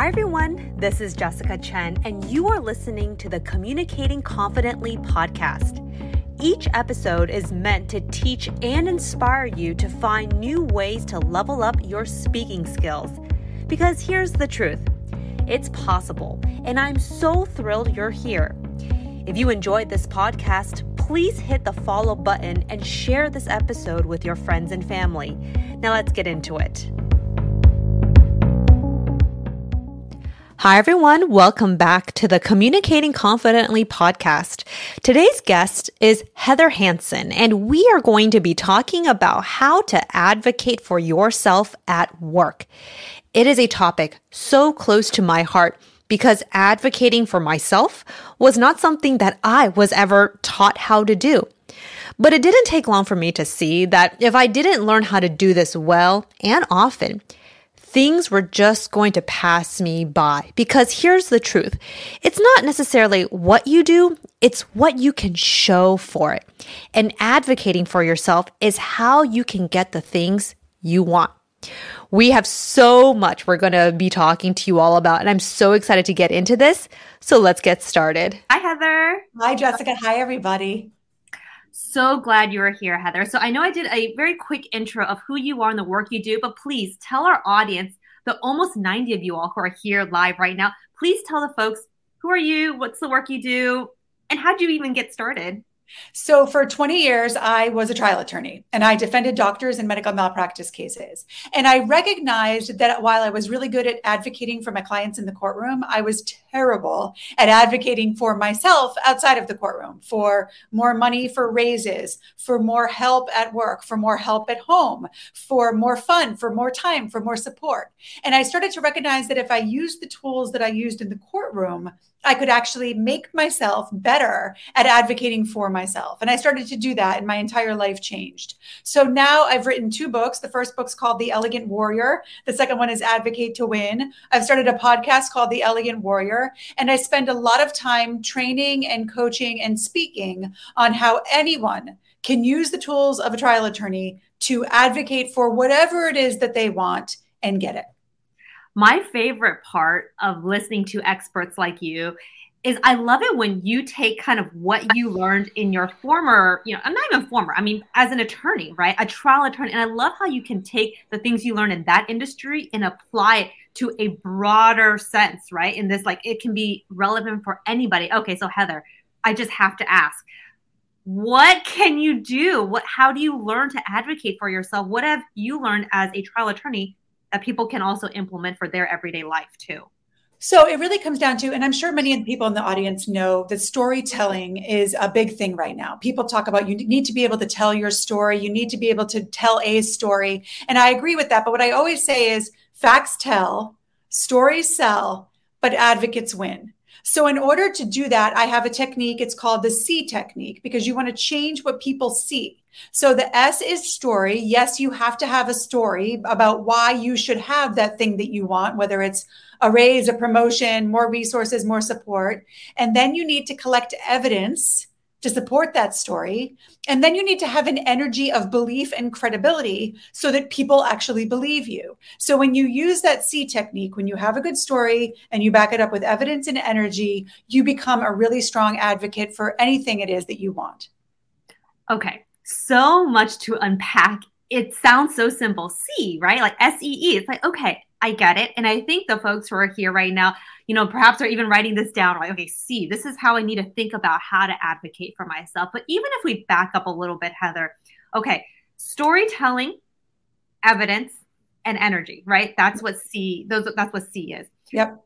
Hi, everyone. This is Jessica Chen, and you are listening to the Communicating Confidently podcast. Each episode is meant to teach and inspire you to find new ways to level up your speaking skills. Because here's the truth it's possible, and I'm so thrilled you're here. If you enjoyed this podcast, please hit the follow button and share this episode with your friends and family. Now, let's get into it. Hi, everyone. Welcome back to the Communicating Confidently podcast. Today's guest is Heather Hansen, and we are going to be talking about how to advocate for yourself at work. It is a topic so close to my heart because advocating for myself was not something that I was ever taught how to do. But it didn't take long for me to see that if I didn't learn how to do this well and often, things were just going to pass me by. Because here's the truth it's not necessarily what you do, it's what you can show for it. And advocating for yourself is how you can get the things you want. We have so much we're going to be talking to you all about, and I'm so excited to get into this. So let's get started. Hi, Heather. Hi, Jessica. Hi, everybody. So glad you are here, Heather. So I know I did a very quick intro of who you are and the work you do, but please tell our audience, the almost 90 of you all who are here live right now, please tell the folks who are you, what's the work you do, and how did you even get started? So, for 20 years, I was a trial attorney and I defended doctors in medical malpractice cases. And I recognized that while I was really good at advocating for my clients in the courtroom, I was terrible at advocating for myself outside of the courtroom for more money for raises, for more help at work, for more help at home, for more fun, for more time, for more support. And I started to recognize that if I used the tools that I used in the courtroom, I could actually make myself better at advocating for myself. And I started to do that, and my entire life changed. So now I've written two books. The first book's called The Elegant Warrior, the second one is Advocate to Win. I've started a podcast called The Elegant Warrior, and I spend a lot of time training and coaching and speaking on how anyone can use the tools of a trial attorney to advocate for whatever it is that they want and get it. My favorite part of listening to experts like you is I love it when you take kind of what you learned in your former, you know, I'm not even former, I mean, as an attorney, right? A trial attorney. And I love how you can take the things you learn in that industry and apply it to a broader sense, right? In this, like, it can be relevant for anybody. Okay, so Heather, I just have to ask what can you do what how do you learn to advocate for yourself what have you learned as a trial attorney that people can also implement for their everyday life too? So it really comes down to, and I'm sure many people in the audience know that storytelling is a big thing right now. People talk about you need to be able to tell your story, you need to be able to tell a story. And I agree with that. But what I always say is facts tell, stories sell, but advocates win. So, in order to do that, I have a technique. It's called the SEE technique because you want to change what people see. So, the S is story. Yes, you have to have a story about why you should have that thing that you want, whether it's a raise, a promotion, more resources, more support. And then you need to collect evidence to support that story. And then you need to have an energy of belief and credibility so that people actually believe you. So when you use that SEE technique, when you have a good story and you back it up with evidence and energy, you become a really strong advocate for anything it is that you want. Okay. So much to unpack. It sounds so simple. SEE, right? Like S E E. It's like, okay, I get it. And I think the folks who are here right now, you know, perhaps are even writing this down, like, okay, see, this is how I need to think about how to advocate for myself. But even if we back up a little bit, Heather, okay, storytelling, evidence, and energy, right? That's what SEE, those that's what SEE is. Yep.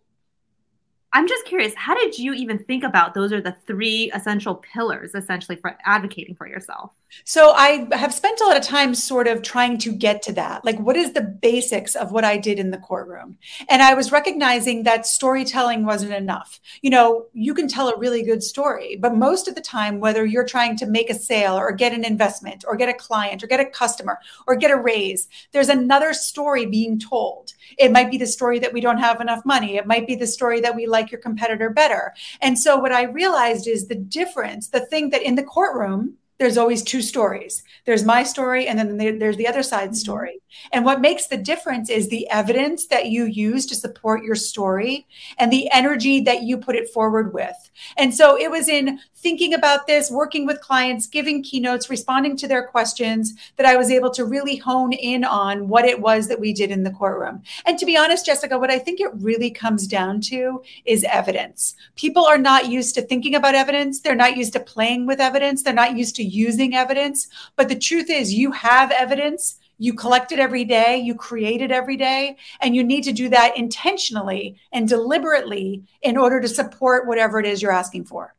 I'm just curious, how did you even think about those are the three essential pillars essentially for advocating for yourself? So I have spent a lot of time sort of trying to get to that. Like, what is the basics of what I did in the courtroom? And I was recognizing that storytelling wasn't enough. You know, you can tell a really good story, but most of the time, whether you're trying to make a sale or get an investment or get a client or get a customer or get a raise, there's another story being told. It might be the story that we don't have enough money. It might be the story that we like your competitor better. And so what I realized is the difference, the thing that in the courtroom, there's always two stories. There's my story, and then there's the other side's mm-hmm. story. And what makes the difference is the evidence that you use to support your story and the energy that you put it forward with. And so it was in thinking about this, working with clients, giving keynotes, responding to their questions that I was able to really hone in on what it was that we did in the courtroom. And to be honest, Jessica, what I think it really comes down to is evidence. People are not used to thinking about evidence, they're not used to playing with evidence, they're not used to using evidence. But the truth is, you have evidence you collect it every day, you create it every day, and you need to do that intentionally and deliberately in order to support whatever it is you're asking for.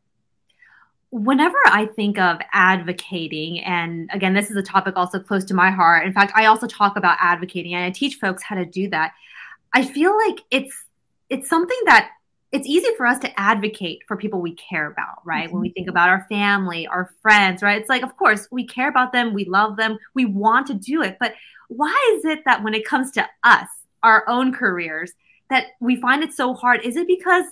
Whenever I think of advocating, and again, this is a topic also close to my heart. In fact, I also talk about advocating and I teach folks how to do that. I feel like it's it's something that it's easy for us to advocate for people we care about, right? Mm-hmm. When we think about our family, our friends, right? It's like, of course, we care about them, we love them, we want to do it. But why is it that when it comes to us, our own careers, that we find it so hard? Is it because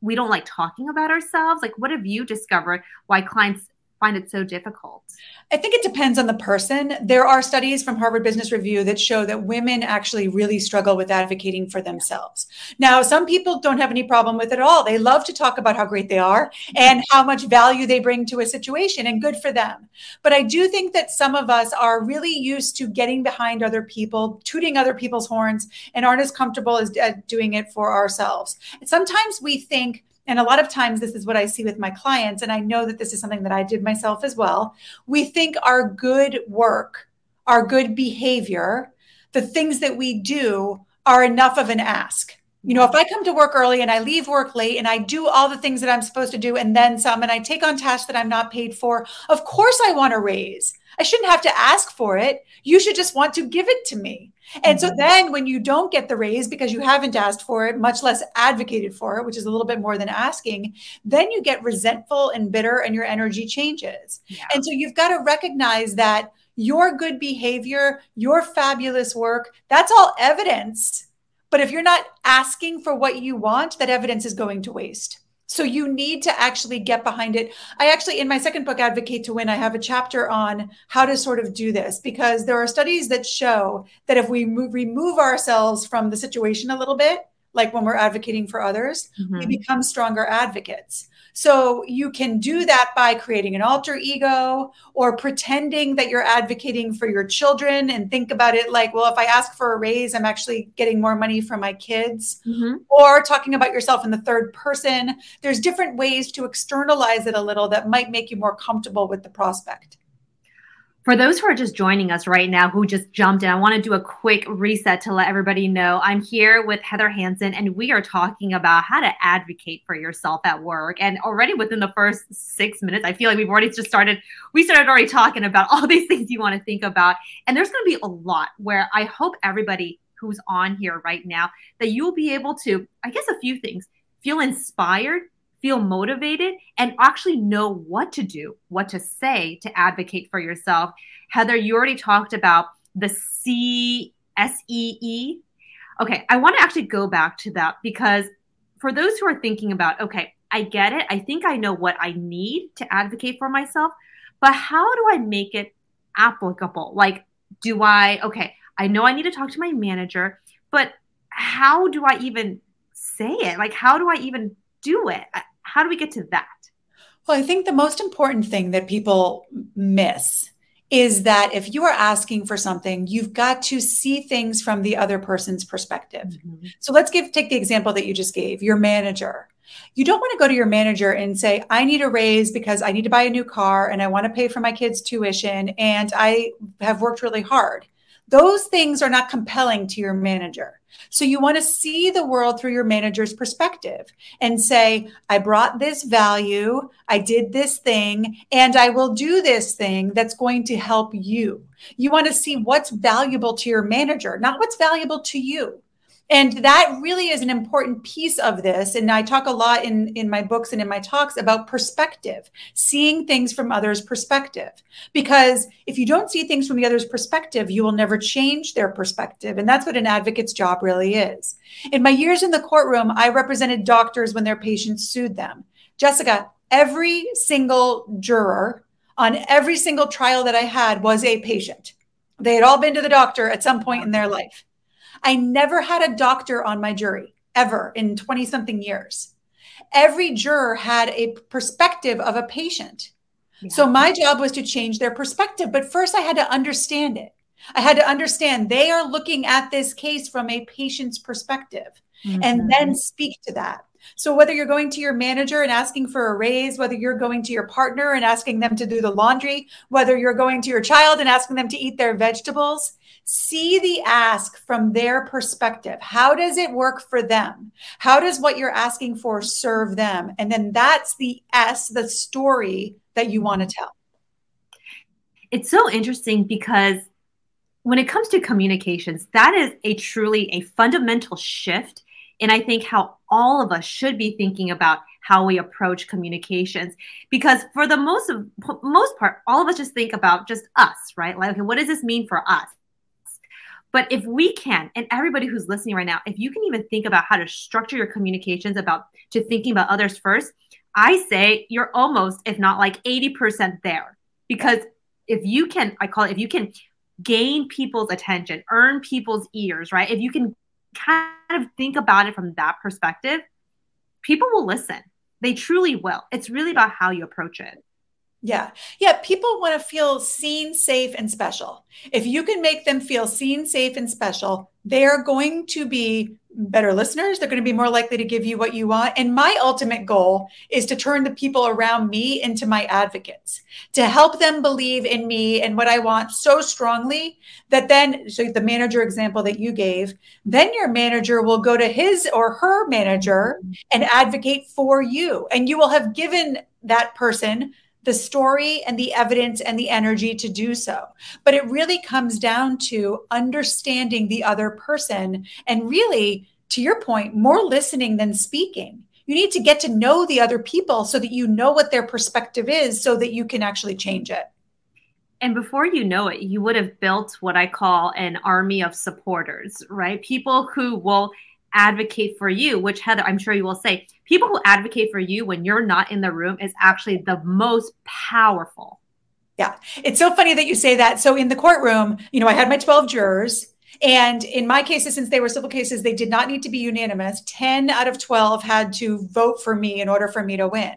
we don't like talking about ourselves? Like, what have you discovered why clients find it so difficult? I think it depends on the person. There are studies from Harvard Business Review that show that women actually really struggle with advocating for themselves. Now, some people don't have any problem with it at all. They love to talk about how great they are and how much value they bring to a situation, and good for them. But I do think that some of us are really used to getting behind other people, tooting other people's horns, and aren't as comfortable as uh, doing it for ourselves. Sometimes we think, and a lot of times this is what I see with my clients, and I know that this is something that I did myself as well. We think our good work, our good behavior, the things that we do are enough of an ask. You know, if I come to work early and I leave work late and I do all the things that I'm supposed to do and then some and I take on tasks that I'm not paid for, of course I want a raise. I shouldn't have to ask for it. You should just want to give it to me. And so mm-hmm. then when you don't get the raise because you haven't asked for it, much less advocated for it, which is a little bit more than asking, then you get resentful and bitter and your energy changes. Yeah. And so you've got to recognize that your good behavior, your fabulous work, that's all evidence. But if you're not asking for what you want, that evidence is going to waste. So you need to actually get behind it. I actually, in my second book, Advocate to Win, I have a chapter on how to sort of do this because there are studies that show that if we move, remove ourselves from the situation a little bit, like when we're advocating for others, mm-hmm. we become stronger advocates. So you can do that by creating an alter ego or pretending that you're advocating for your children and think about it like, well, if I ask for a raise, I'm actually getting more money for my kids. Mm-hmm. Or talking about yourself in the third person. There's different ways to externalize it a little that might make you more comfortable with the prospect. For those who are just joining us right now, who just jumped in, I want to do a quick reset to let everybody know I'm here with Heather Hansen, and we are talking about how to advocate for yourself at work. And already within the first six minutes, I feel like we've already just started, we started already talking about all these things you want to think about. And there's going to be a lot where I hope everybody who's on here right now that you'll be able to, I guess, a few things feel inspired feel motivated and actually know what to do, what to say to advocate for yourself. Heather, you already talked about the SEE S E E. Okay, I want to actually go back to that because for those who are thinking about, okay, I get it. I think I know what I need to advocate for myself, but how do I make it applicable? Like, do I, okay, I know I need to talk to my manager, but how do I even say it? Like, how do I even do it? How do we get to that? Well, I think the most important thing that people miss is that if you are asking for something, you've got to see things from the other person's perspective. Mm-hmm. So let's give take the example that you just gave, your manager. You don't want to go to your manager and say, I need a raise because I need to buy a new car and I want to pay for my kids' tuition and I have worked really hard. Those things are not compelling to your manager. So you want to see the world through your manager's perspective and say, I brought this value, I did this thing, and I will do this thing that's going to help you. You want to see what's valuable to your manager, not what's valuable to you and that really is an important piece of this. And i talk a lot in in my books and in my talks about perspective seeing things from others perspective. Because if you don't see things from the other's perspective you will never change their perspective. And that's what an advocate's job really is. In my years in the courtroom i represented doctors when their patients sued them. Jessica every single juror on every single trial that I had was a patient. They had all been to the doctor at some point in their life. I never had a doctor on my jury ever in 20 something years. Every juror had a perspective of a patient. Yeah. So my job was to change their perspective. But first, I had to understand it. I had to understand they are looking at this case from a patient's perspective mm-hmm. and then speak to that. So, whether you're going to your manager and asking for a raise, whether you're going to your partner and asking them to do the laundry, whether you're going to your child and asking them to eat their vegetables, see the ask from their perspective. How does it work for them? How does what you're asking for serve them? And then that's the S, the story that you want to tell. It's so interesting because when it comes to communications, that is a truly a fundamental shift and I think how all of us should be thinking about how we approach communications because for the most of most part all of us just think about just us right like okay what does this mean for us but if we can and everybody who's listening right now if you can even think about how to structure your communications about to thinking about others first i say you're almost if not like 80% there because if you can i call it if you can gain people's attention earn people's ears right if you can kind of think about it from that perspective, people will listen. They truly will. It's really about how you approach it. Yeah. Yeah. People want to feel seen, safe, and special. If you can make them feel seen, safe, and special, they are going to be better listeners. They're going to be more likely to give you what you want. And my ultimate goal is to turn the people around me into my advocates, to help them believe in me and what I want so strongly that then, so the manager example that you gave, then your manager will go to his or her manager and advocate for you. And you will have given that person the story and the evidence and the energy to do so. But it really comes down to understanding the other person and really, to your point, more listening than speaking. You need to get to know the other people so that you know what their perspective is so that you can actually change it. And before you know it, you would have built what I call an army of supporters, right? People who will advocate for you, which Heather, I'm sure you will say, people who advocate for you when you're not in the room is actually the most powerful. Yeah. It's so funny that you say that. So in the courtroom, you know, I had my 12 jurors. And in my cases, since they were civil cases, they did not need to be unanimous. 10 out of 12 had to vote for me in order for me to win.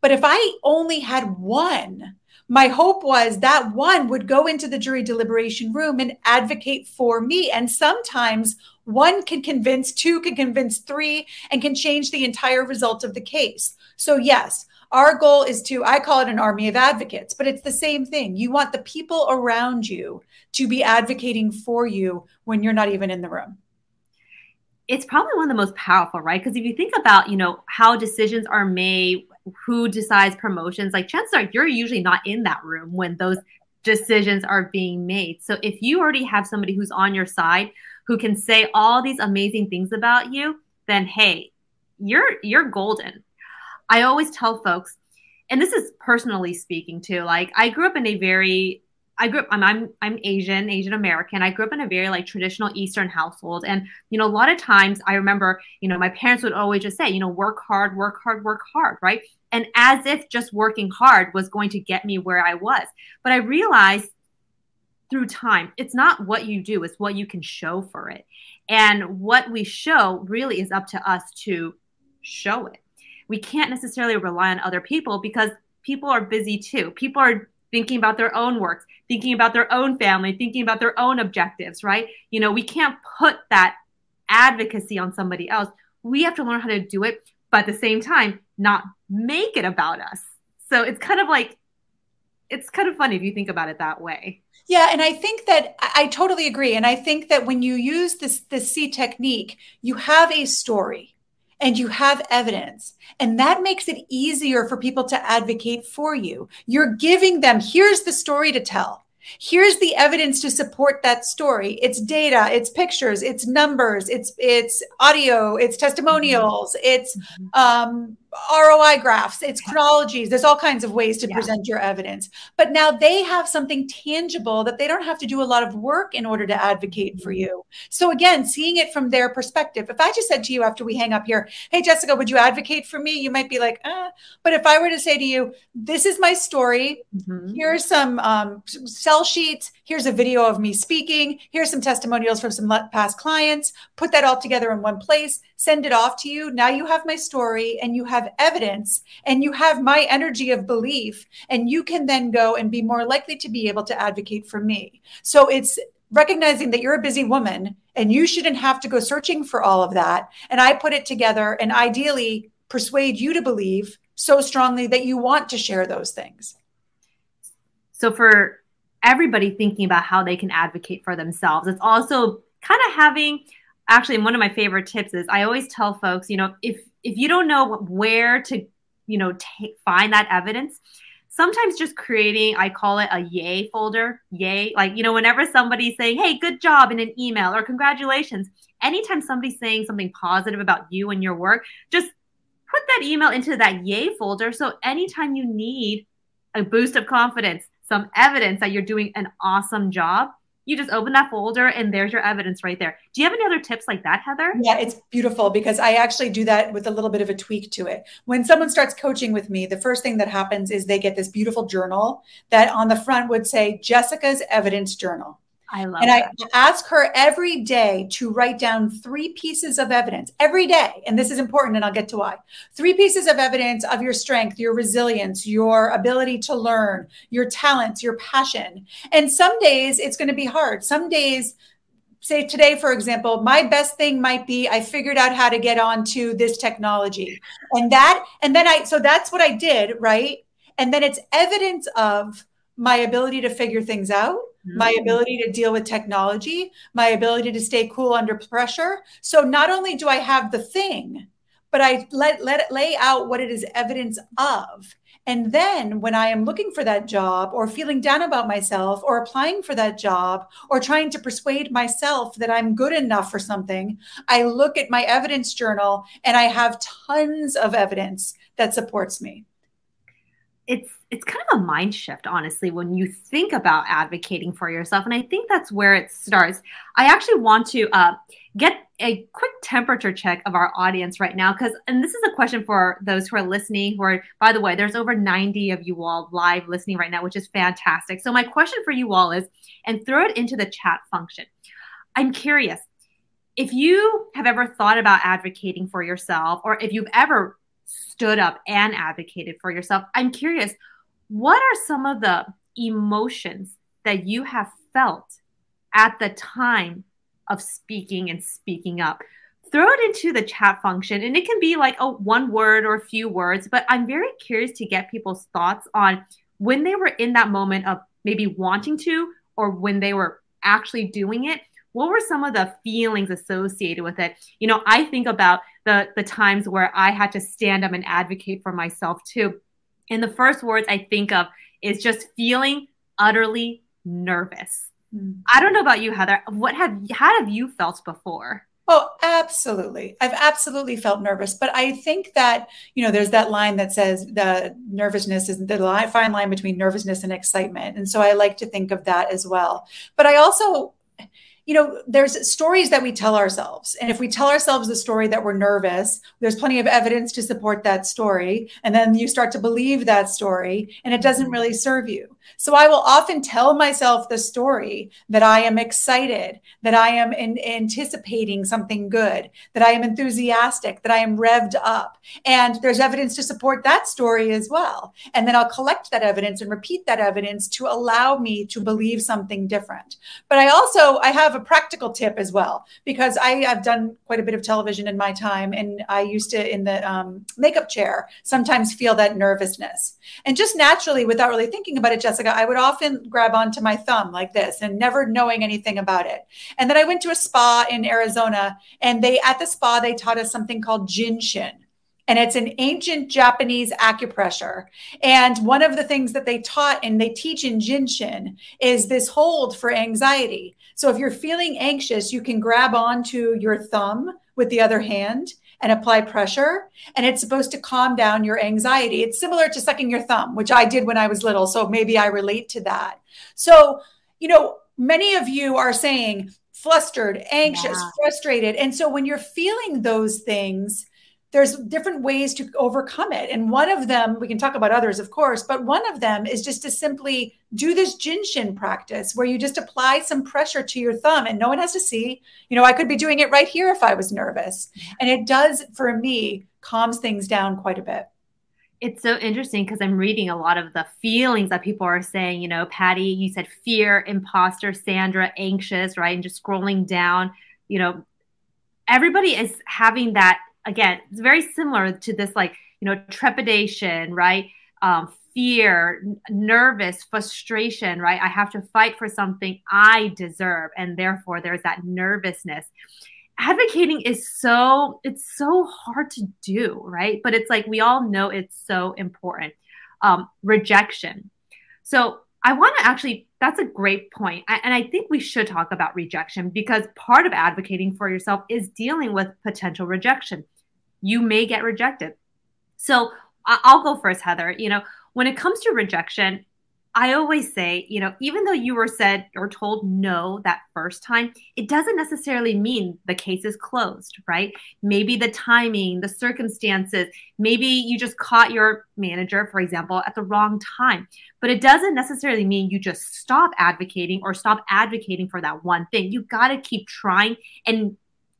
But if I only had one, my hope was that one would go into the jury deliberation room and advocate for me. And sometimes one can convince, two can convince three, and can change the entire result of the case. So, yes, our goal is to, I call it an army of advocates, but it's the same thing. You want the people around you to be advocating for you when you're not even in the room. It's probably one of the most powerful, right? Because if you think about, you know, how decisions are made, who decides promotions, like chances are you're usually not in that room when those decisions are being made. So if you already have somebody who's on your side who can say all these amazing things about you, then hey, you're you're golden. I always tell folks, and this is personally speaking too, like I grew up in a very I grew up I'm, I'm I'm Asian, Asian American. I grew up in a very like traditional Eastern household. And you know, a lot of times I remember, you know, my parents would always just say, you know, work hard, work hard, work hard, right? And as if just working hard was going to get me where I was. But I realized through time. It's not what you do, it's what you can show for it. And what we show really is up to us to show it. We can't necessarily rely on other people because people are busy too. People are thinking about their own works, thinking about their own family, thinking about their own objectives, right? You know, we can't put that advocacy on somebody else. We have to learn how to do it, but at the same time, not make it about us. So it's kind of like, it's kind of funny if you think about it that way. Yeah, and I think that I totally agree. And I think that when you use this this SEE technique, you have a story and you have evidence. And that makes it easier for people to advocate for you. You're giving them, here's the story to tell. Here's the evidence to support that story. It's data, it's pictures, it's numbers, it's it's audio, it's testimonials, it's mm-hmm. um, ROI graphs, it's chronologies. There's all kinds of ways to yeah. present your evidence. But now they have something tangible that they don't have to do a lot of work in order to advocate for mm-hmm. you. So again, seeing it from their perspective. If I just said to you after we hang up here, "Hey Jessica, would you advocate for me?" You might be like, "Uh." But if I were to say to you, "This is my story. Mm-hmm. Here's some um, sell sheets. Here's a video of me speaking. Here's some testimonials from some past clients. Put that all together in one place. Send it off to you. Now you have my story, and you have evidence, and you have my energy of belief, and you can then go and be more likely to be able to advocate for me. So it's recognizing that you're a busy woman and you shouldn't have to go searching for all of that. And I put it together and ideally persuade you to believe so strongly that you want to share those things. So, for everybody thinking about how they can advocate for themselves, it's also kind of having actually one of my favorite tips is I always tell folks, you know, if if you don't know where to, you know, take, find that evidence, sometimes just creating, I call it a yay folder, yay. Like, you know, whenever somebody's saying, hey, good job in an email or congratulations, anytime somebody's saying something positive about you and your work, just put that email into that yay folder. So anytime you need a boost of confidence, some evidence that you're doing an awesome job, you just open that folder and there's your evidence right there. Do you have any other tips like that, Heather? Yeah, it's beautiful because I actually do that with a little bit of a tweak to it. When someone starts coaching with me, the first thing that happens is they get this beautiful journal that on the front would say Jessica's evidence journal. I love and that. I ask her every day to write down three pieces of evidence every day. And this is important, and I'll get to why. Three pieces of evidence of your strength, your resilience, your ability to learn, your talents, your passion. And some days it's going to be hard. Some days, say today, for example, my best thing might be I figured out how to get onto this technology. And that, and then I, so that's what I did, right? And then it's evidence of my ability to figure things out my mm. ability to deal with technology, my ability to stay cool under pressure. So not only do I have the thing, but I let let it lay out what it is evidence of. And then when I am looking for that job or feeling down about myself or applying for that job or trying to persuade myself that I'm good enough for something, I look at my evidence journal and I have tons of evidence that supports me it's it's kind of a mind shift honestly when you think about advocating for yourself and i think that's where it starts. I actually want to uh, get a quick temperature check of our audience right now because and this is a question for those who are listening who are by the way there's over 90 of you all live listening right now which is fantastic. So my question for you all is and throw it into the chat function. I'm curious if you have ever thought about advocating for yourself or if you've ever stood up and advocated for yourself. I'm curious, what are some of the emotions that you have felt at the time of speaking and speaking up? Throw it into the chat function, and it can be like a one word or a few words, but I'm very curious to get people's thoughts on when they were in that moment of maybe wanting to or when they were actually doing it what were some of the feelings associated with it you know i think about the the times where i had to stand up and advocate for myself too and the first words i think of is just feeling utterly nervous mm. i don't know about you heather what have how have you felt before Oh, absolutely. I've absolutely felt nervous, but I think that, you know, there's that line that says the nervousness is the fine line between nervousness and excitement. And so I like to think of that as well. But I also, you know, there's stories that we tell ourselves. And if we tell ourselves the story that we're nervous, there's plenty of evidence to support that story. And then you start to believe that story and it doesn't really serve you. So I will often tell myself the story that I am excited, that I am in, anticipating something good, that I am enthusiastic, that I am revved up. And there's evidence to support that story as well. And then I'll collect that evidence and repeat that evidence to allow me to believe something different. But I also I have a practical tip as well because I have done quite a bit of television in my time, and I used to in the um, makeup chair sometimes feel that nervousness, and just naturally without really thinking about it, I would often grab onto my thumb like this and never knowing anything about it. And then I went to a spa in Arizona, and they at the spa they taught us something called Jinshin and it's an ancient Japanese acupressure. And one of the things that they taught and they teach in Jinshin is this hold for anxiety. So if you're feeling anxious, you can grab onto your thumb with the other hand and apply pressure. And it's supposed to calm down your anxiety. It's similar to sucking your thumb, which I did when I was little. So maybe I relate to that. So, you know, many of you are saying flustered, anxious, yeah. frustrated. And so when you're feeling those things, there's different ways to overcome it. And one of them, we can talk about others, of course, but one of them is just to simply do this Jinshin practice where you just apply some pressure to your thumb and no one has to see. You know, I could be doing it right here if I was nervous. And it does, for me, calms things down quite a bit. It's so interesting because I'm reading a lot of the feelings that people are saying. You know, Patty, you said fear, imposter, Sandra, anxious, right? And just scrolling down, you know, everybody is having that again, it's very similar to this, like, you know, trepidation, right? Um, fear, n- nervous, frustration, right? I have to fight for something I deserve. And therefore, there's that nervousness. Advocating is so, it's so hard to do, right? But it's like we all know it's so important. Um, rejection. So I want to actually, that's a great point. I, and I think we should talk about rejection because part of advocating for yourself is dealing with potential rejection you may get rejected. So I'll go first, Heather. You know, when it comes to rejection, I always say, you know, even though you were said or told no that first time, it doesn't necessarily mean the case is closed, right? Maybe the timing, the circumstances, maybe you just caught your manager, for example, at the wrong time. But it doesn't necessarily mean you just stop advocating or stop advocating for that one thing. You got to keep trying and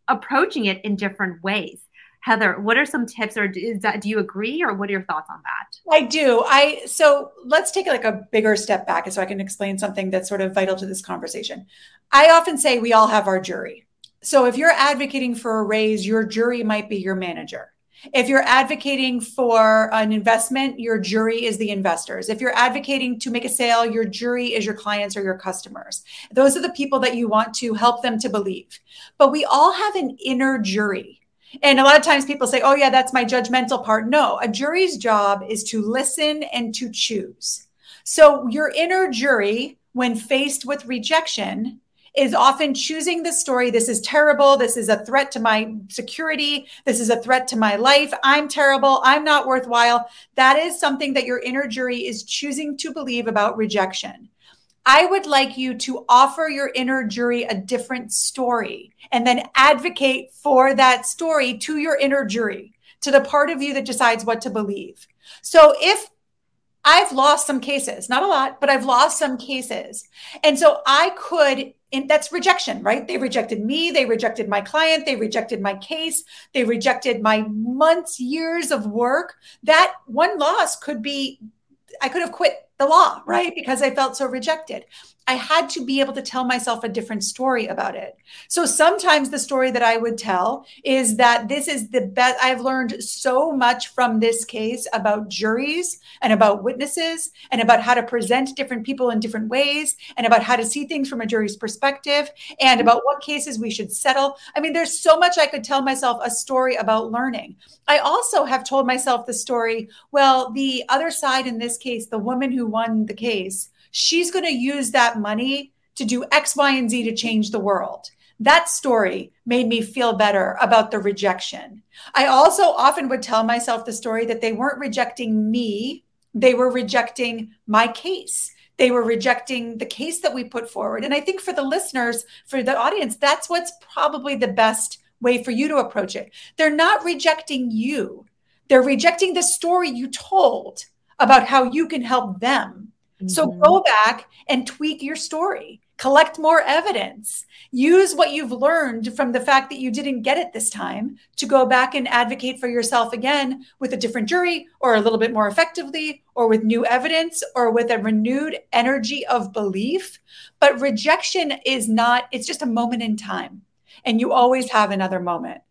approaching it in different ways. Heather, what are some tips or is that do you agree or what are your thoughts on that? I do. I so let's take like a bigger step back so I can explain something that's sort of vital to this conversation. I often say we all have our jury. So if you're advocating for a raise, your jury might be your manager. If you're advocating for an investment, your jury is the investors. If you're advocating to make a sale, your jury is your clients or your customers. Those are the people that you want to help them to believe. But we all have an inner jury and a lot of times people say, oh, yeah, that's my judgmental part. No, a jury's job is to listen and to choose. So your inner jury, when faced with rejection, is often choosing the story. This is terrible. This is a threat to my security. This is a threat to my life. I'm terrible. I'm not worthwhile. That is something that your inner jury is choosing to believe about rejection. I would like you to offer your inner jury a different story and then advocate for that story to your inner jury, to the part of you that decides what to believe. So if I've lost some cases, not a lot, but I've lost some cases. And so I could, and that's rejection, right? They rejected me. They rejected my client. They rejected my case. They rejected my months, years of work. That one loss could be, I could have quit the law, right? Because I felt so rejected. I had to be able to tell myself a different story about it. So sometimes the story that I would tell is that this is the best. I've learned so much from this case about juries and about witnesses and about how to present different people in different ways and about how to see things from a jury's perspective and about what cases we should settle. I mean, there's so much I could tell myself a story about learning. I also have told myself the story well, the other side in this case, the woman won the case, she's going to use that money to do X, Y, and Z to change the world. That story made me feel better about the rejection. I also often would tell myself the story that they weren't rejecting me, they were rejecting my case. They were rejecting the case that we put forward. And I think for the listeners, for the audience, that's what's probably the best way for you to approach it. They're not rejecting you, they're rejecting the story you told about how you can help them. Mm-hmm. So go back and tweak your story, collect more evidence, use what you've learned from the fact that you didn't get it this time to go back and advocate for yourself again with a different jury or a little bit more effectively or with new evidence or with a renewed energy of belief. But rejection is not, it's just a moment in time. And you always have another moment.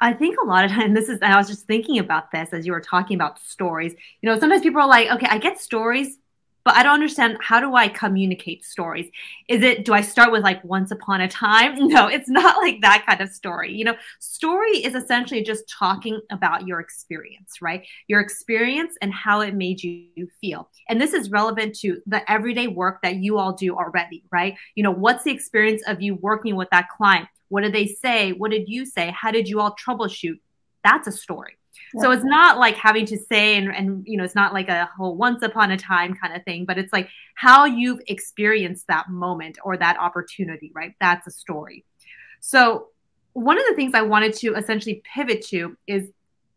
I think a lot of time this is I was just thinking about this as you were talking about stories. You know, sometimes people are like, okay, I get stories, but I don't understand how do I communicate stories? Is it do I start with like once upon a time? No, it's not like that kind of story. You know, story is essentially just talking about your experience, right? Your experience and how it made you feel. And this is relevant to the everyday work that you all do already, right? You know, what's the experience of you working with that client? What did they say? What did you say? How did you all troubleshoot? That's a story. Yeah. So it's not like having to say, and, and, you know, it's not like a whole once upon a time kind of thing, but it's like how you've experienced that moment or that opportunity, right? That's a story. So one of the things I wanted to essentially pivot to is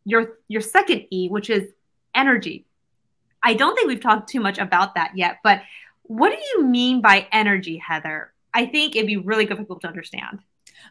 your your second E, which is energy. I don't think we've talked too much about that yet, but what do you mean by energy, Heather? I think it'd be really good for people to understand.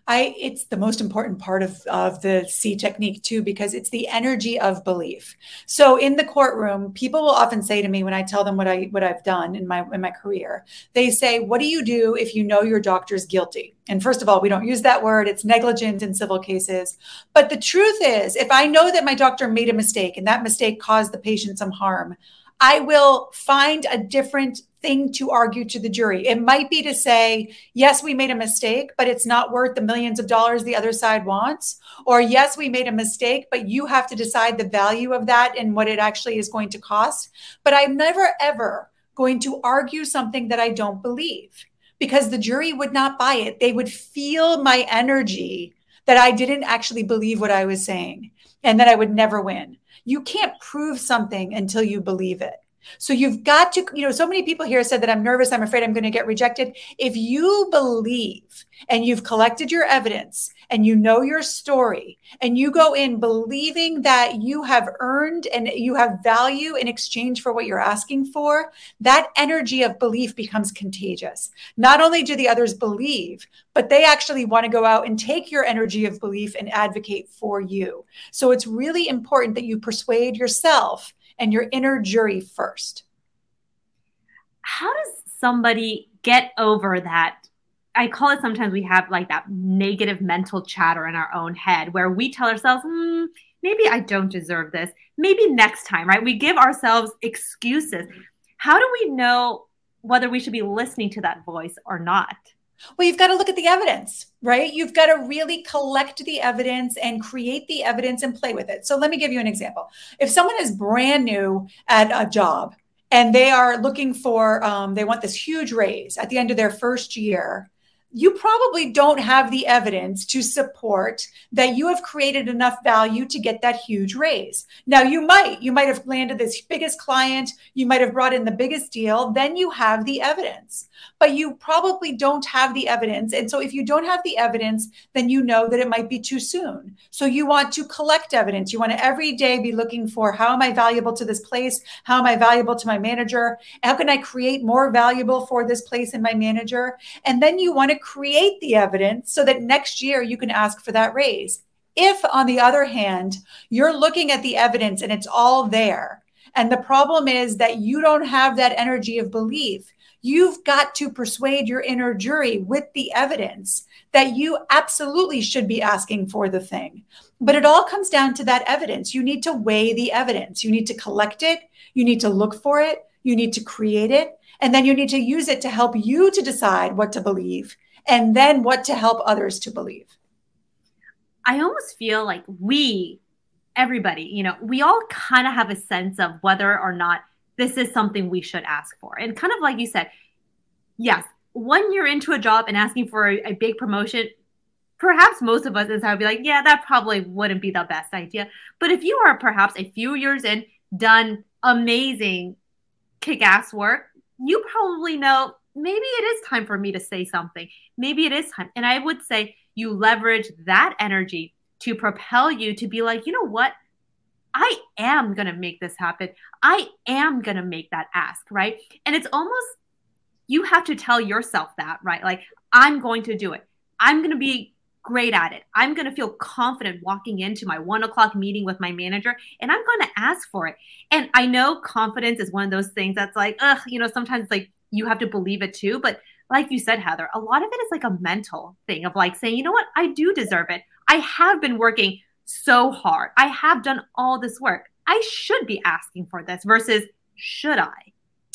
I it's the most important part of, of the SEE technique too, because it's the energy of belief. So in the courtroom, people will often say to me when I tell them what I what I've done in my in my career, they say, What do you do if you know your doctor's guilty? And first of all, we don't use that word. It's negligent in civil cases. But the truth is, if I know that my doctor made a mistake and that mistake caused the patient some harm, I will find a different thing to argue to the jury. It might be to say, yes, we made a mistake, but it's not worth the millions of dollars the other side wants. Or, yes, we made a mistake, but you have to decide the value of that and what it actually is going to cost. But I'm never, ever going to argue something that I don't believe because the jury would not buy it. They would feel my energy that I didn't actually believe what I was saying and that I would never win. You can't prove something until you believe it. So you've got to, you know, so many people here said that I'm nervous, I'm afraid I'm going to get rejected. If you believe and you've collected your evidence and you know your story and you go in believing that you have earned and you have value in exchange for what you're asking for, that energy of belief becomes contagious. Not only do the others believe, but they actually want to go out and take your energy of belief and advocate for you. So it's really important that you persuade yourself and your inner jury first. How does somebody get over that? I call it sometimes we have like that negative mental chatter in our own head where we tell ourselves, hmm, maybe I don't deserve this. Maybe next time, right? We give ourselves excuses. How do we know whether we should be listening to that voice or not? Well, you've got to look at the evidence, right? You've got to really collect the evidence and create the evidence and play with it. So let me give you an example. If someone is brand new at a job and they are looking for, um, they want this huge raise at the end of their first year, you probably don't have the evidence to support that you have created enough value to get that huge raise. Now, you might, you might have landed this biggest client, you might have brought in the biggest deal, then you have the evidence but you probably don't have the evidence. And so if you don't have the evidence, then you know that it might be too soon. So you want to collect evidence. You want to every day be looking for how am I valuable to this place? How am I valuable to my manager? How can I create more valuable for this place and my manager? And then you want to create the evidence so that next year you can ask for that raise. If, on the other hand, you're looking at the evidence and it's all there, and the problem is that you don't have that energy of belief, You've got to persuade your inner jury with the evidence that you absolutely should be asking for the thing. But it all comes down to that evidence. You need to weigh the evidence, you need to collect it, you need to look for it, you need to create it, and then you need to use it to help you to decide what to believe and then what to help others to believe. I almost feel like we, everybody, you know, we all kind of have a sense of whether or not this is something we should ask for. And kind of like you said, yes, when you're into a job and asking for a, a big promotion, perhaps most of us inside would be like, yeah, that probably wouldn't be the best idea. But if you are perhaps a few years in, done amazing kick ass work, you probably know maybe it is time for me to say something. Maybe it is time. And I would say you leverage that energy to propel you to be like, you know what? I am going to make this happen. I am going to make that ask, right? And it's almost, you have to tell yourself that, right? Like, I'm going to do it. I'm going to be great at it. I'm going to feel confident walking into my one o'clock meeting with my manager and I'm going to ask for it. And I know confidence is one of those things that's like, ugh, you know, sometimes like you have to believe it too. But like you said, Heather, a lot of it is like a mental thing of like saying, you know what, I do deserve it. I have been working so hard. I have done all this work. I should be asking for this versus should I?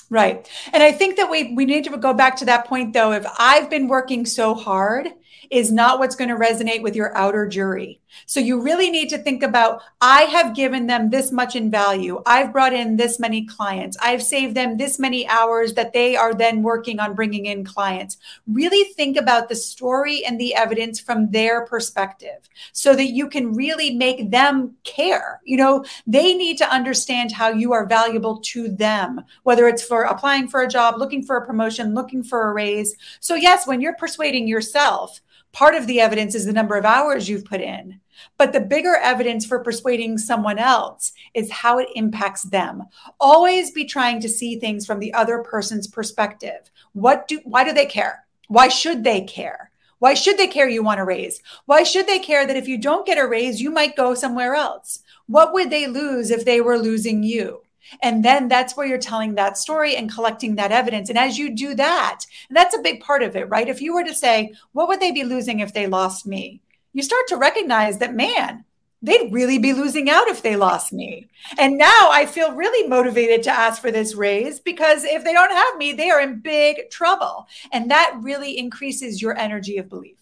Right. And I think that we we need to go back to that point though. If I've been working so hard is not what's going to resonate with your outer jury. So you really need to think about I have given them this much in value. I've brought in this many clients. I've saved them this many hours that they are then working on bringing in clients. Really think about the story and the evidence from their perspective so that you can really make them care. You know, they need to understand how you are valuable to them, whether it's for applying for a job, looking for a promotion, looking for a raise. So yes, when you're persuading yourself, Part of the evidence is the number of hours you've put in. But the bigger evidence for persuading someone else is how it impacts them. Always be trying to see things from the other person's perspective. What do why do they care? Why should they care? Why should they care you want a raise? Why should they care that if you don't get a raise, you might go somewhere else? What would they lose if they were losing you? And then that's where you're telling that story and collecting that evidence. And as you do that, that's a big part of it, right? If you were to say, what would they be losing if they lost me? You start to recognize that, man, they'd really be losing out if they lost me. And now I feel really motivated to ask for this raise because if they don't have me, they are in big trouble. And that really increases your energy of belief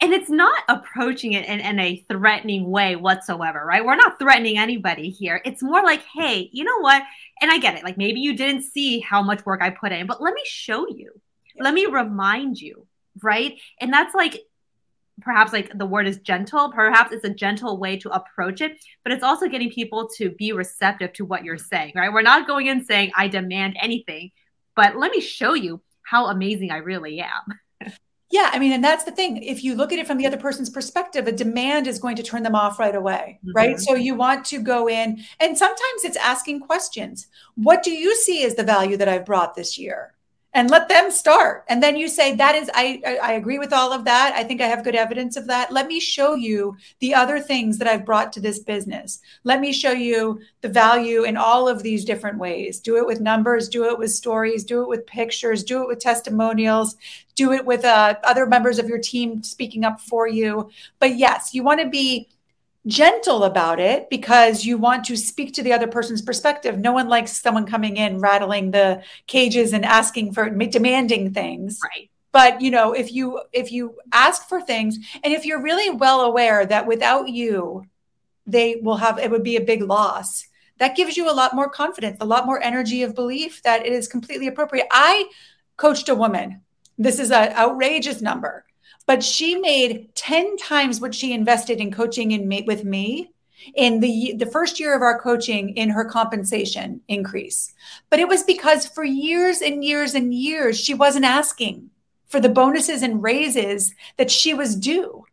and it's not approaching it in, in, a threatening way whatsoever, right? We're not threatening anybody here. It's more like, hey, you know what? And I get it. Like maybe you didn't see how much work I put in, but let me show you. Yeah. Let me remind you, right? And that's like perhaps like the word is gentle. Perhaps it's a gentle way to approach it, but it's also getting people to be receptive to what you're saying, right? We're not going in saying, I demand anything, but let me show you how amazing I really am. Yeah, I mean, and that's the thing. If you look at it from the other person's perspective, a demand is going to turn them off right away, mm-hmm. right? So you want to go in, and sometimes it's asking questions. What do you see as the value that I've brought this year? And let them start. And then you say that is I, I agree with all of that. I think i have good evidence of that. Let me show you the other things that i've brought to this business. Let me show you the value in all of these different ways. Do it with numbers do it with stories do it with pictures do it with testimonials do it with uh, other members of your team speaking up for you. But yes you want to be gentle about it because you want to speak to the other person's perspective. No one likes someone coming in rattling the cages and asking for demanding things. Right. But you know, if you if you ask for things and if you're really well aware that without you they will have it would be a big loss. That gives you a lot more confidence, a lot more energy of belief that it is completely appropriate. I coached a woman. This is an outrageous number but she made 10 times what she invested in coaching in me, with me in the the first year of our coaching in her compensation increase. But it was because for years and years and years she wasn't asking for the bonuses and raises that she was due.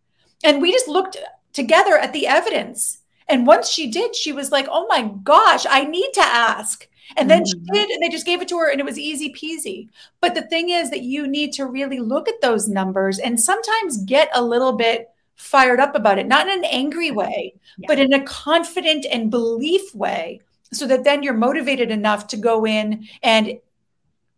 And we just looked together at the evidence. And once she did she was like oh my gosh i need to ask and then mm-hmm. she did, and they just gave it to her, and it was easy peasy. But the thing is that you need to really look at those numbers and sometimes get a little bit fired up about it, not in an angry way, yeah. but in a confident and belief way, so that then you're motivated enough to go in and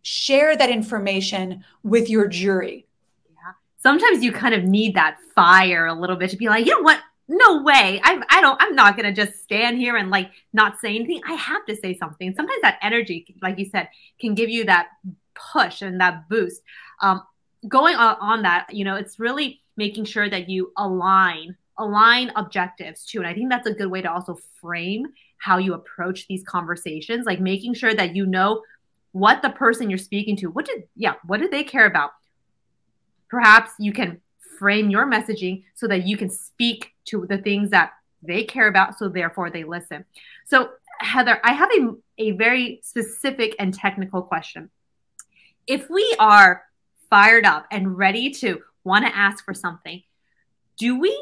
share that information with your jury. Yeah. Sometimes you kind of need that fire a little bit to be like, you know what? No way. I, I don't, I'm not going to just stand here and like not say anything. I have to say something. Sometimes that energy, like you said, can give you that push and that boost. Um, going on, on that, you know, it's really making sure that you align, align objectives too. And I think that's a good way to also frame how you approach these conversations, like making sure that you know what the person you're speaking to, what did, yeah, what do they care about? Perhaps you can frame your messaging so that you can speak to the things that they care about so therefore they listen. So heather i have a, a very specific and technical question. If we are fired up and ready to want to ask for something do we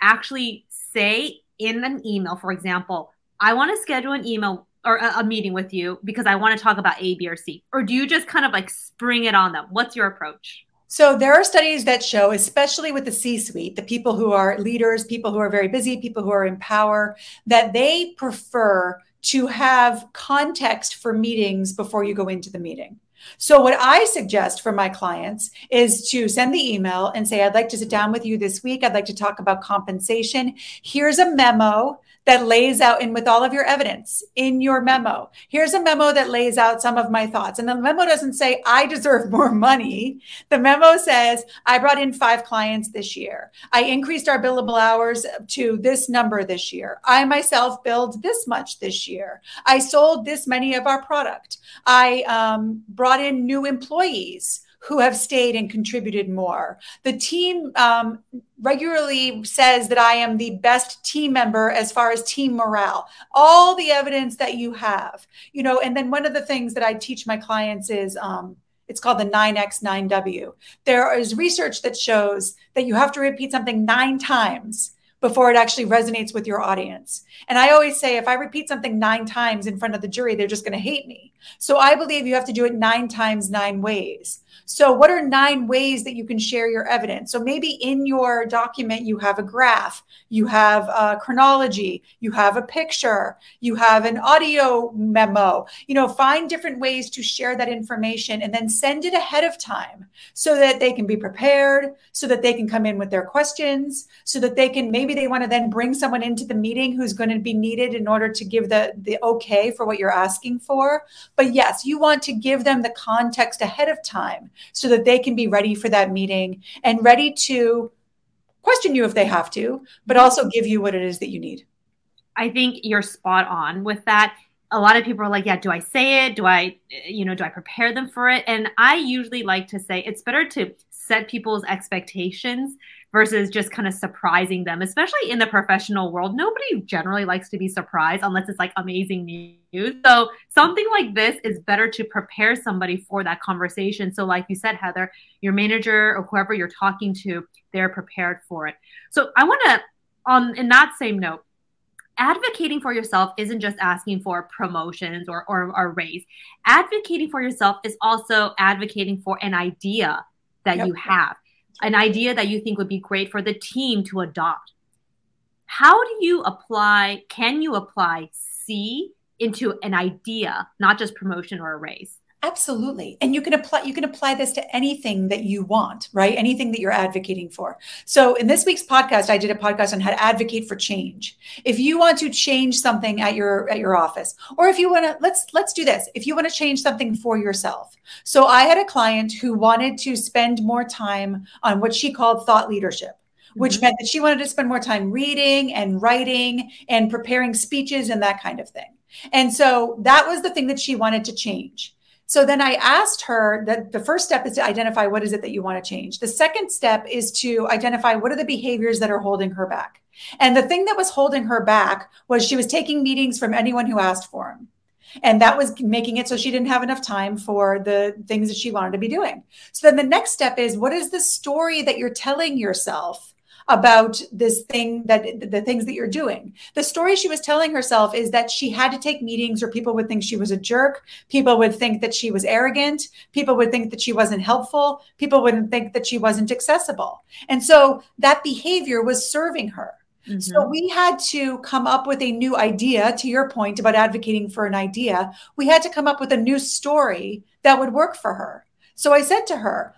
actually say in an email for example i want to schedule an email or a, a meeting with you because i want to talk about a b or c or do you just kind of like spring it on them? What's your approach so there are studies that show, especially with the C suite, the people who are leaders, people who are very busy, people who are in power, that they prefer to have context for meetings before you go into the meeting. So, what I suggest for my clients is to send the email and say, I'd like to sit down with you this week. I'd like to talk about compensation. Here's a memo that lays out and with all of your evidence in your memo. Here's a memo that lays out some of my thoughts. And the memo doesn't say I deserve more money. The memo says I brought in five clients this year. I increased our billable hours to this number this year. I myself billed this much this year. I sold this many of our product. I um, brought in new employees who have stayed and contributed more. The team um, regularly says that I am the best team member as far as team morale. All the evidence that you have, you know, and then one of the things that I teach my clients is, um, it's called the 9X9W. There is research that shows that you have to repeat something nine times before it actually resonates with your audience. And I always say if I repeat something nine times in front of the jury, they're just going to hate me. So I believe you have to do it nine times, nine ways. So, what are nine ways that you can share your evidence? So, maybe in your document, you have a graph, you have a chronology, you have a picture, you have an audio memo. You know, find different ways to share that information and then send it ahead of time so that they can be prepared, so that they can come in with their questions, so that they can maybe they want to then bring someone into the meeting who's going to be needed in order to give the, the okay for what you're asking for. But yes, you want to give them the context ahead of time so that they can be ready for that meeting and ready to question you if they have to, but also give you what it is that you need. I think you're spot on with that. A lot of people are like, yeah, do I say it? Do I, you know, do I prepare them for it? And I usually like to say it's better to set people's expectations versus just kind of surprising them, especially in the professional world. Nobody generally likes to be surprised unless it's like amazing news. So something like this is better to prepare somebody for that conversation. So, like you said, Heather, your manager or whoever you're talking to, they're prepared for it. So I want to, on in that same note, advocating for yourself isn't just asking for promotions or, or, or raise. Advocating for yourself is also advocating for an idea that yep. you have an idea that you think would be great for the team to adopt. How do you apply, can you apply SEE into an idea, not just promotion or a raise? Absolutely. And you can apply you can apply this to anything that you want, right? Anything that you're advocating for. So in this week's podcast I did a podcast on how to advocate for change. If you want to change something at your at your office or if you want to let's let's do this. If you want to change something for yourself. So I had a client who wanted to spend more time on what she called thought leadership which mm-hmm. meant that she wanted to spend more time reading and writing and preparing speeches and that kind of thing. And so that was the thing that she wanted to change. So then I asked her that the first step is to identify what is it that you want to change. The second step is to identify what are the behaviors that are holding her back. And the thing that was holding her back was she was taking meetings from anyone who asked for them. And that was making it so she didn't have enough time for the things that she wanted to be doing. So then the next step is what is the story that you're telling yourself about this thing that the things that you're doing. The story she was telling herself is that she had to take meetings or people would think she was a jerk. People would think that she was arrogant. People would think that she wasn't helpful. People wouldn't think that she wasn't accessible. And so that behavior was serving her. Mm-hmm. So we had to come up with a new idea to your point about advocating for an idea. We had to come up with a new story that would work for her. So I said to her,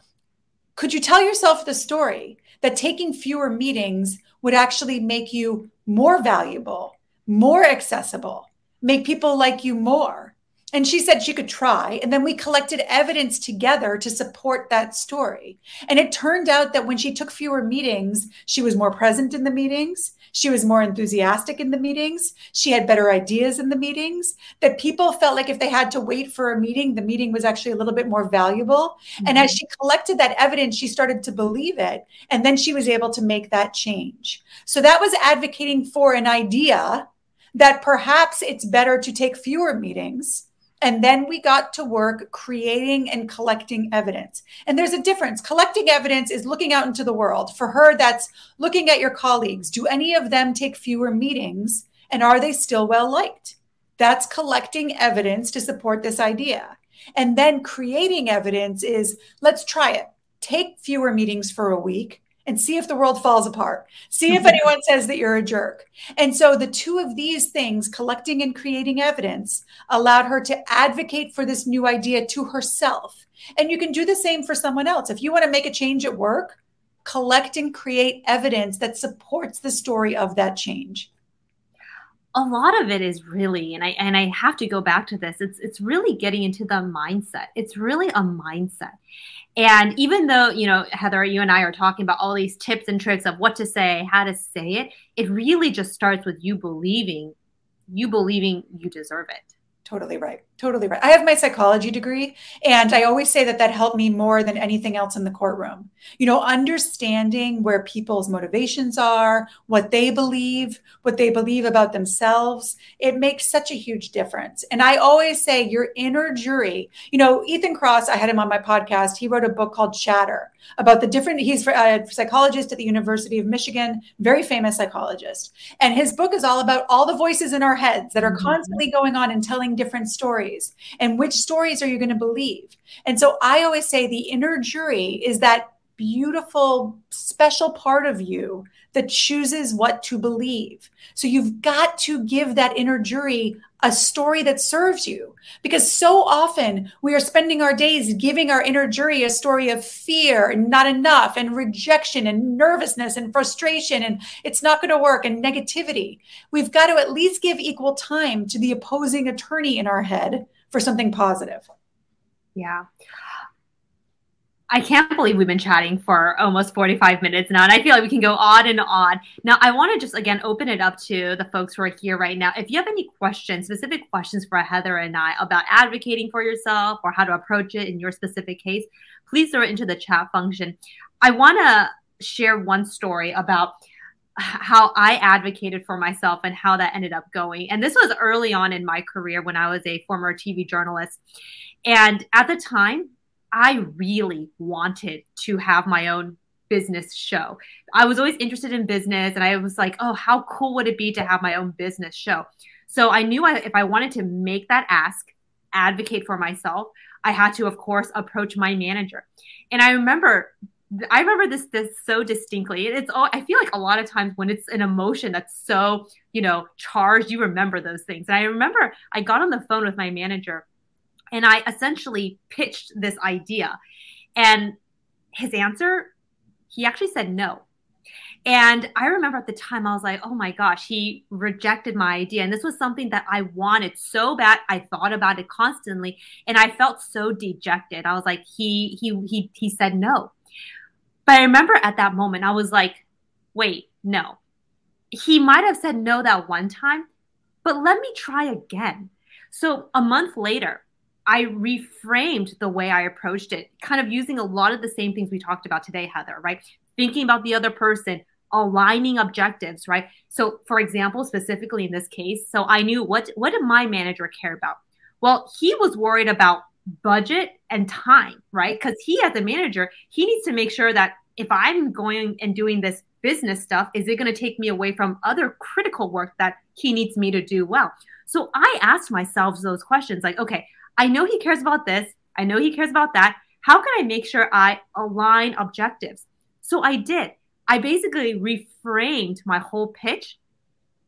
could you tell yourself the story that taking fewer meetings would actually make you more valuable, more accessible, make people like you more. And she said she could try. And then we collected evidence together to support that story. And it turned out that when she took fewer meetings, she was more present in the meetings. She was more enthusiastic in the meetings. She had better ideas in the meetings. That people felt like if they had to wait for a meeting, the meeting was actually a little bit more valuable. Mm-hmm. And as she collected that evidence, she started to believe it. And then she was able to make that change. So that was advocating for an idea that perhaps it's better to take fewer meetings and then we got to work creating and collecting evidence. And there's a difference. Collecting evidence is looking out into the world. For her, that's looking at your colleagues. Do any of them take fewer meetings? And are they still well liked? That's collecting evidence to support this idea. And then creating evidence is let's try it. Take fewer meetings for a week and see if the world falls apart. See if anyone says that you're a jerk. And so the two of these things, collecting and creating evidence, allowed her to advocate for this new idea to herself. And you can do the same for someone else. If you want to make a change at work, collect and create evidence that supports the story of that change a lot of it is really and i and i have to go back to this it's it's really getting into the mindset. It's really a mindset. And even though you know heather you and i are talking about all these tips and tricks of what to say how to say it it really just starts with you believing you believing you deserve it Totally right. Totally right. I have my psychology degree, and I always say that that helped me more than anything else in the courtroom. You know, understanding where people's motivations are, what they believe, what they believe about themselves, it makes such a huge difference. And I always say, your inner jury, you know, Ethan Kross, I had him on my podcast. He wrote a book called Chatter about the different, he's a psychologist at the University of Michigan, very famous psychologist. And his book is all about all the voices in our heads that are mm-hmm. constantly going on and telling different stories and which stories are you going to believe and so i always say the inner jury is that beautiful special part of you that chooses what to believe so you've got to give that inner jury a story that serves you because so often we are spending our days giving our inner jury a story of fear and not enough and rejection and nervousness and frustration and it's not going to work and negativity. We've got to at least give equal time to the opposing attorney in our head for something positive. Yeah. I can't believe we've been chatting for almost 45 minutes now, and I feel like we can go on and on. Now, I want to just again open it up to the folks who are here right now. If you have any questions, specific questions for Heather and I about advocating for yourself or how to approach it in your specific case, please throw it into the chat function. I want to share one story about how I advocated for myself and how that ended up going. And this was early on in my career when I was a former TV journalist. And at the time, I really wanted to have my own business show. I was always interested in business and I was like, oh, how cool would it be to have my own business show? So I knew I, if I wanted to make that ask, advocate for myself, I had to, of course, approach my manager. And I remember I remember this this so distinctly. It's all I feel like a lot of times when it's an emotion that's so, you know, charged, you remember those things. And I remember I got on the phone with my manager and I essentially pitched this idea. And his answer, he actually said no. And I remember at the time, I was like, oh my gosh, he rejected my idea. And this was something that I wanted so bad. I thought about it constantly and I felt so dejected. I was like, he, he, he, he said no. But I remember at that moment, I was like, wait, no. He might have said no that one time, but let me try again. So a month later, I reframed the way I approached it, kind of using a lot of the same things we talked about today, Heather, right? Thinking about the other person, aligning objectives, right? So, for example, specifically in this case, so I knew what what did my manager care about? Well, he was worried about budget and time, right? Because he, as a manager, he needs to make sure that if I'm going and doing this business stuff, is it going to take me away from other critical work that he needs me to do well? So I asked myself those questions like, okay, I know he cares about this. I know he cares about that. How can I make sure I align objectives? So I did. I basically reframed my whole pitch.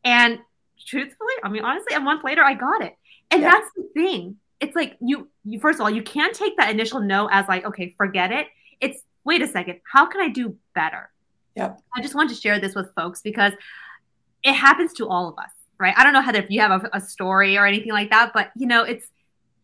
And truthfully, I mean, honestly, a month later, I got it. And yeah. that's the thing. It's like you, you, first of all, you can't take that initial no as like, okay, forget it. It's, wait a second, how can I do better? Yep. I just want to share this with folks because it happens to all of us, right? I don't know, Heather, if you have a, a story or anything like that, but you know, it's,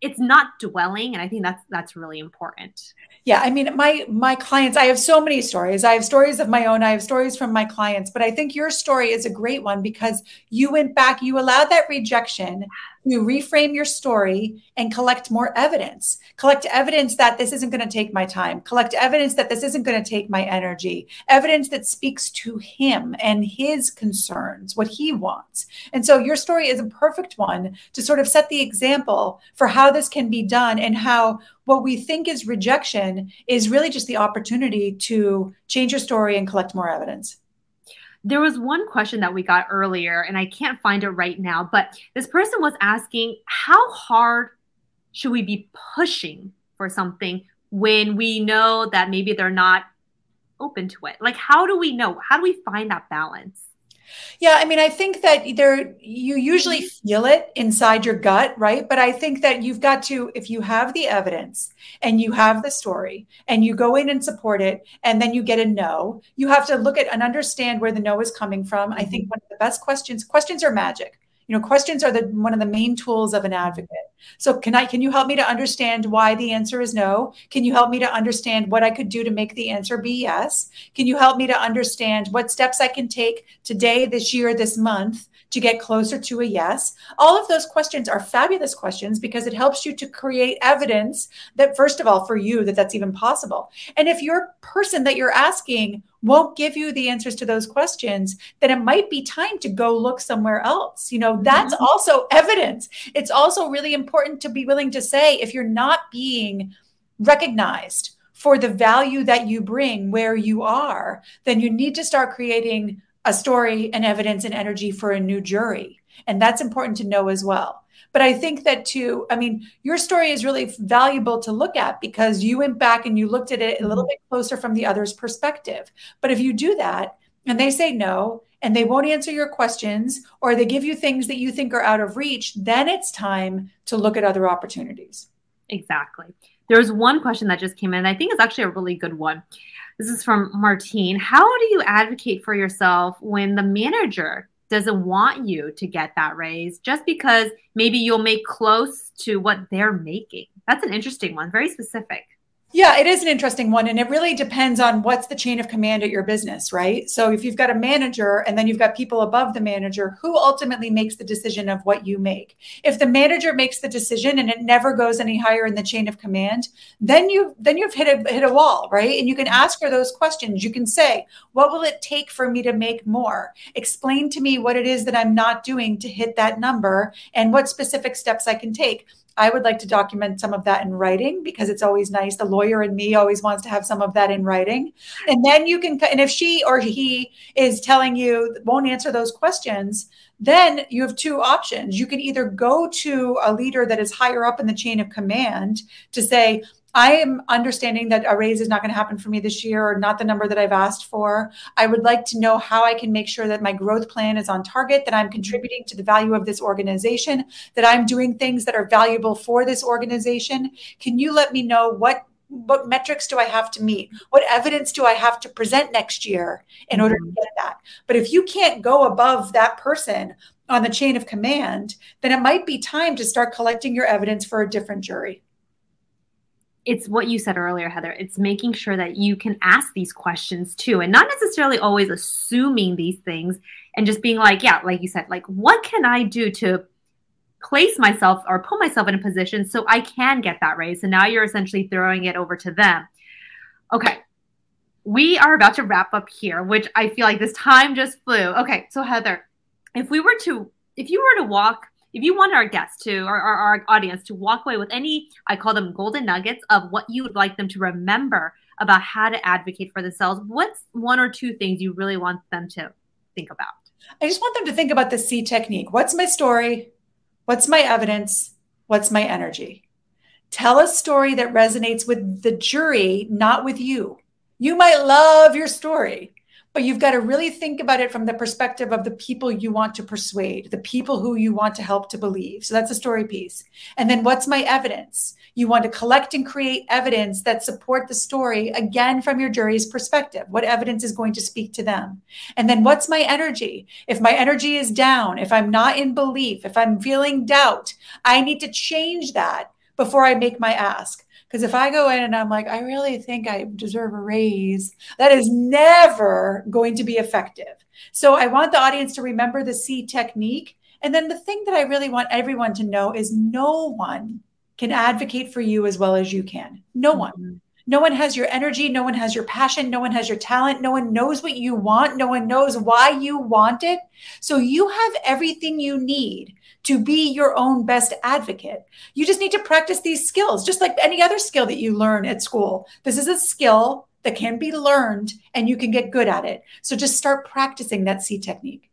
it's not dwelling and i think that's that's really important. Yeah i mean my my clients i have so many stories. I have stories of my own i have stories from my clients but i think your story is a great one because you went back you allowed that rejection you reframe your story and collect more evidence. Collect evidence that this isn't going to take my time. Collect evidence that this isn't going to take my energy. Evidence that speaks to him and his concerns what he wants. And so your story is a perfect one to sort of set the example for how this can be done and how what we think is rejection is really just the opportunity to change your story and collect more evidence there was one question that we got earlier, and I can't find it right now, but this person was asking how hard should we be pushing for something when we know that maybe they're not open to it? Like, how do we know? How do we find that balance? Yeah, I mean, I think that there you usually feel it inside your gut, right? But I think that you've got to, if you have the evidence and you have the story and you go in and support it, and then you get a no, you have to look at and understand where the no is coming from. I think mm-hmm. one of the best questions, questions are magic you know questions are the one of the main tools of an advocate so can i can you help me to understand why the answer is no can you help me to understand what i could do to make the answer be yes can you help me to understand what steps i can take today this year this month to get closer to a yes? All of those questions are fabulous questions because it helps you to create evidence that, first of all, for you, that that's even possible. And if your person that you're asking won't give you the answers to those questions, then it might be time to go look somewhere else. You know, that's mm-hmm. also evidence. It's also really important to be willing to say if you're not being recognized for the value that you bring where you are, then you need to start creating a story and evidence and energy for a new jury. And that's important to know as well. But I think that too, I mean, your story is really valuable to look at because you went back and you looked at it a little mm-hmm. bit closer from the other's perspective. But if you do that and they say no, and they won't answer your questions, or they give you things that you think are out of reach, then it's time to look at other opportunities. Exactly. There's one question that just came in. I think it's actually a really good one. This is from Martine. How do you advocate for yourself when the manager doesn't want you to get that raise just because maybe you'll make close to what they're making? That's an interesting one, very specific. Yeah, it is an interesting one. And it really depends on what's the chain of command at your business, right? So if you've got a manager and then you've got people above the manager, who ultimately makes the decision of what you make? If the manager makes the decision and it never goes any higher in the chain of command, then you then you've hit a hit a wall, right? And you can ask her those questions. You can say, what will it take for me to make more? Explain to me what it is that I'm not doing to hit that number and what specific steps I can take I would like to document some of that in writing because it's always nice. The lawyer in me always wants to have some of that in writing. And then you can, and if she or he is telling you won't answer those questions, then you have two options. You can either go to a leader that is higher up in the chain of command to say, I am understanding that a raise is not going to happen for me this year or not the number that I've asked for. I would like to know how I can make sure that my growth plan is on target, that I'm contributing to the value of this organization, that I'm doing things that are valuable for this organization. Can you let me know what what metrics do I have to meet? What evidence do I have to present next year in order to mm-hmm. get that? But if you can't go above that person on the chain of command, then it might be time to start collecting your evidence for a different jury it's what you said earlier, Heather. It's making sure that you can ask these questions too, and not necessarily always assuming these things and just being like, yeah, like you said, like, what can I do to place myself or put myself in a position so I can get that raise? And now you're essentially throwing it over to them. Okay. We are about to wrap up here, which I feel like this time just flew. Okay. So, Heather, if we were to, if you were to walk if you want our guests to or our, our audience to walk away with any i call them golden nuggets of what you would like them to remember about how to advocate for themselves what's one or two things you really want them to think about? I just want them to think about the SEE technique. What's my story? What's my evidence? What's my energy? Tell a story that resonates with the jury not with you. You might love your story but you've got to really think about it from the perspective of the people you want to persuade, the people who you want to help to believe. So that's a story piece. And then what's my evidence? You want to collect and create evidence that support the story again from your jury's perspective. What evidence is going to speak to them? And then what's my energy? If my energy is down, if I'm not in belief, if I'm feeling doubt, I need to change that before I make my ask. Because if I go in and I'm like, I really think I deserve a raise, that is never going to be effective. So I want the audience to remember the SEE technique. And then the thing that I really want everyone to know is no one can advocate for you as well as you can. No one. Mm-hmm. No one has your energy. No one has your passion. No one has your talent. No one knows what you want. No one knows why you want it. So you have everything you need to be your own best advocate. You just need to practice these skills, just like any other skill that you learn at school. This is a skill that can be learned and you can get good at it. So just start practicing that SEE technique.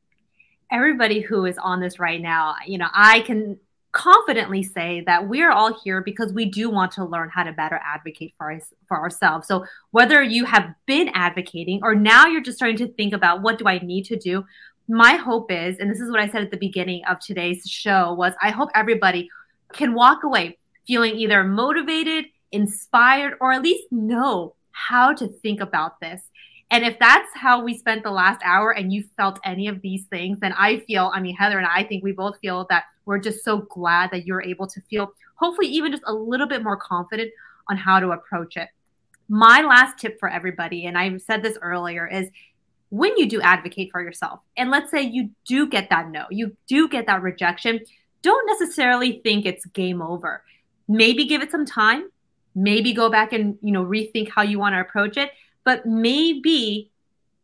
Everybody who is on this right now, you know, I can confidently say that we're all here because we do want to learn how to better advocate for us for ourselves. So whether you have been advocating or now you're just starting to think about what do I need to do, my hope is, and this is what I said at the beginning of today's show, was I hope everybody can walk away feeling either motivated, inspired, or at least know how to think about this. And if that's how we spent the last hour and you felt any of these things, then I feel, I mean, Heather and I think we both feel that we're just so glad that you're able to feel, hopefully, even just a little bit more confident on how to approach it. My last tip for everybody, and I said this earlier, is when you do advocate for yourself, and let's say you do get that no, you do get that rejection, don't necessarily think it's game over. Maybe give it some time, maybe go back and you know rethink how you want to approach it, but maybe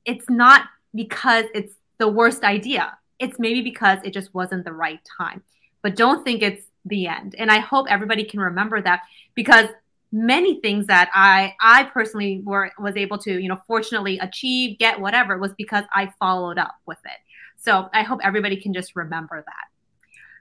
it's not because it's the worst idea. It's maybe because it just wasn't the right time. But don't think it's the end. And I hope everybody can remember that because many things that I I personally were was able to, you know, fortunately achieve, get whatever was because I followed up with it. So I hope everybody can just remember that.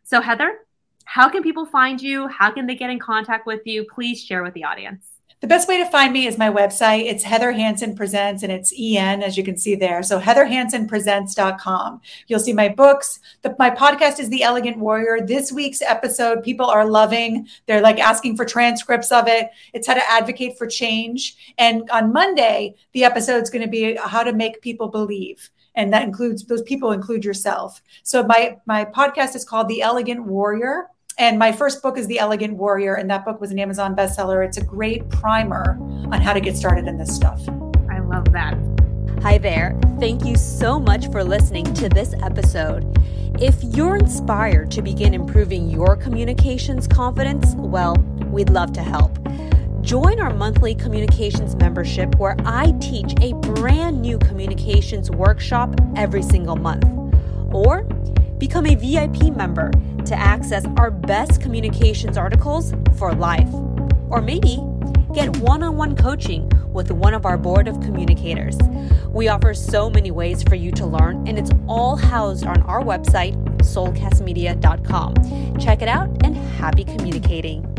So Heather, how can people find you? How can they get in contact with you? Please share with the audience. The best way to find me is my website. It's Heather Hansen Presents and it's EN, as you can see there. So heatherhansenpresents.com. You'll see my books. The, my podcast is The Elegant Warrior. This week's episode, people are loving. They're like asking for transcripts of it. It's how to advocate for change. And on Monday, the episode's going to be how to make people believe and that includes those people include yourself so my my podcast is called the elegant warrior and my first book is The Elegant Warrior, and that book was an Amazon bestseller. It's a great primer on how to get started in this stuff. I love that. Hi there. Thank you so much for listening to this episode. If you're inspired to begin improving your communications confidence, well, we'd love to help. Join our monthly communications membership where I teach a brand new communications workshop every single month. Or become a VIP member to access our best communications articles for life. Or maybe get one on one coaching with one of our board of communicators. We offer so many ways for you to learn, and it's all housed on our website, soulcastmedia.com. Check it out and happy communicating.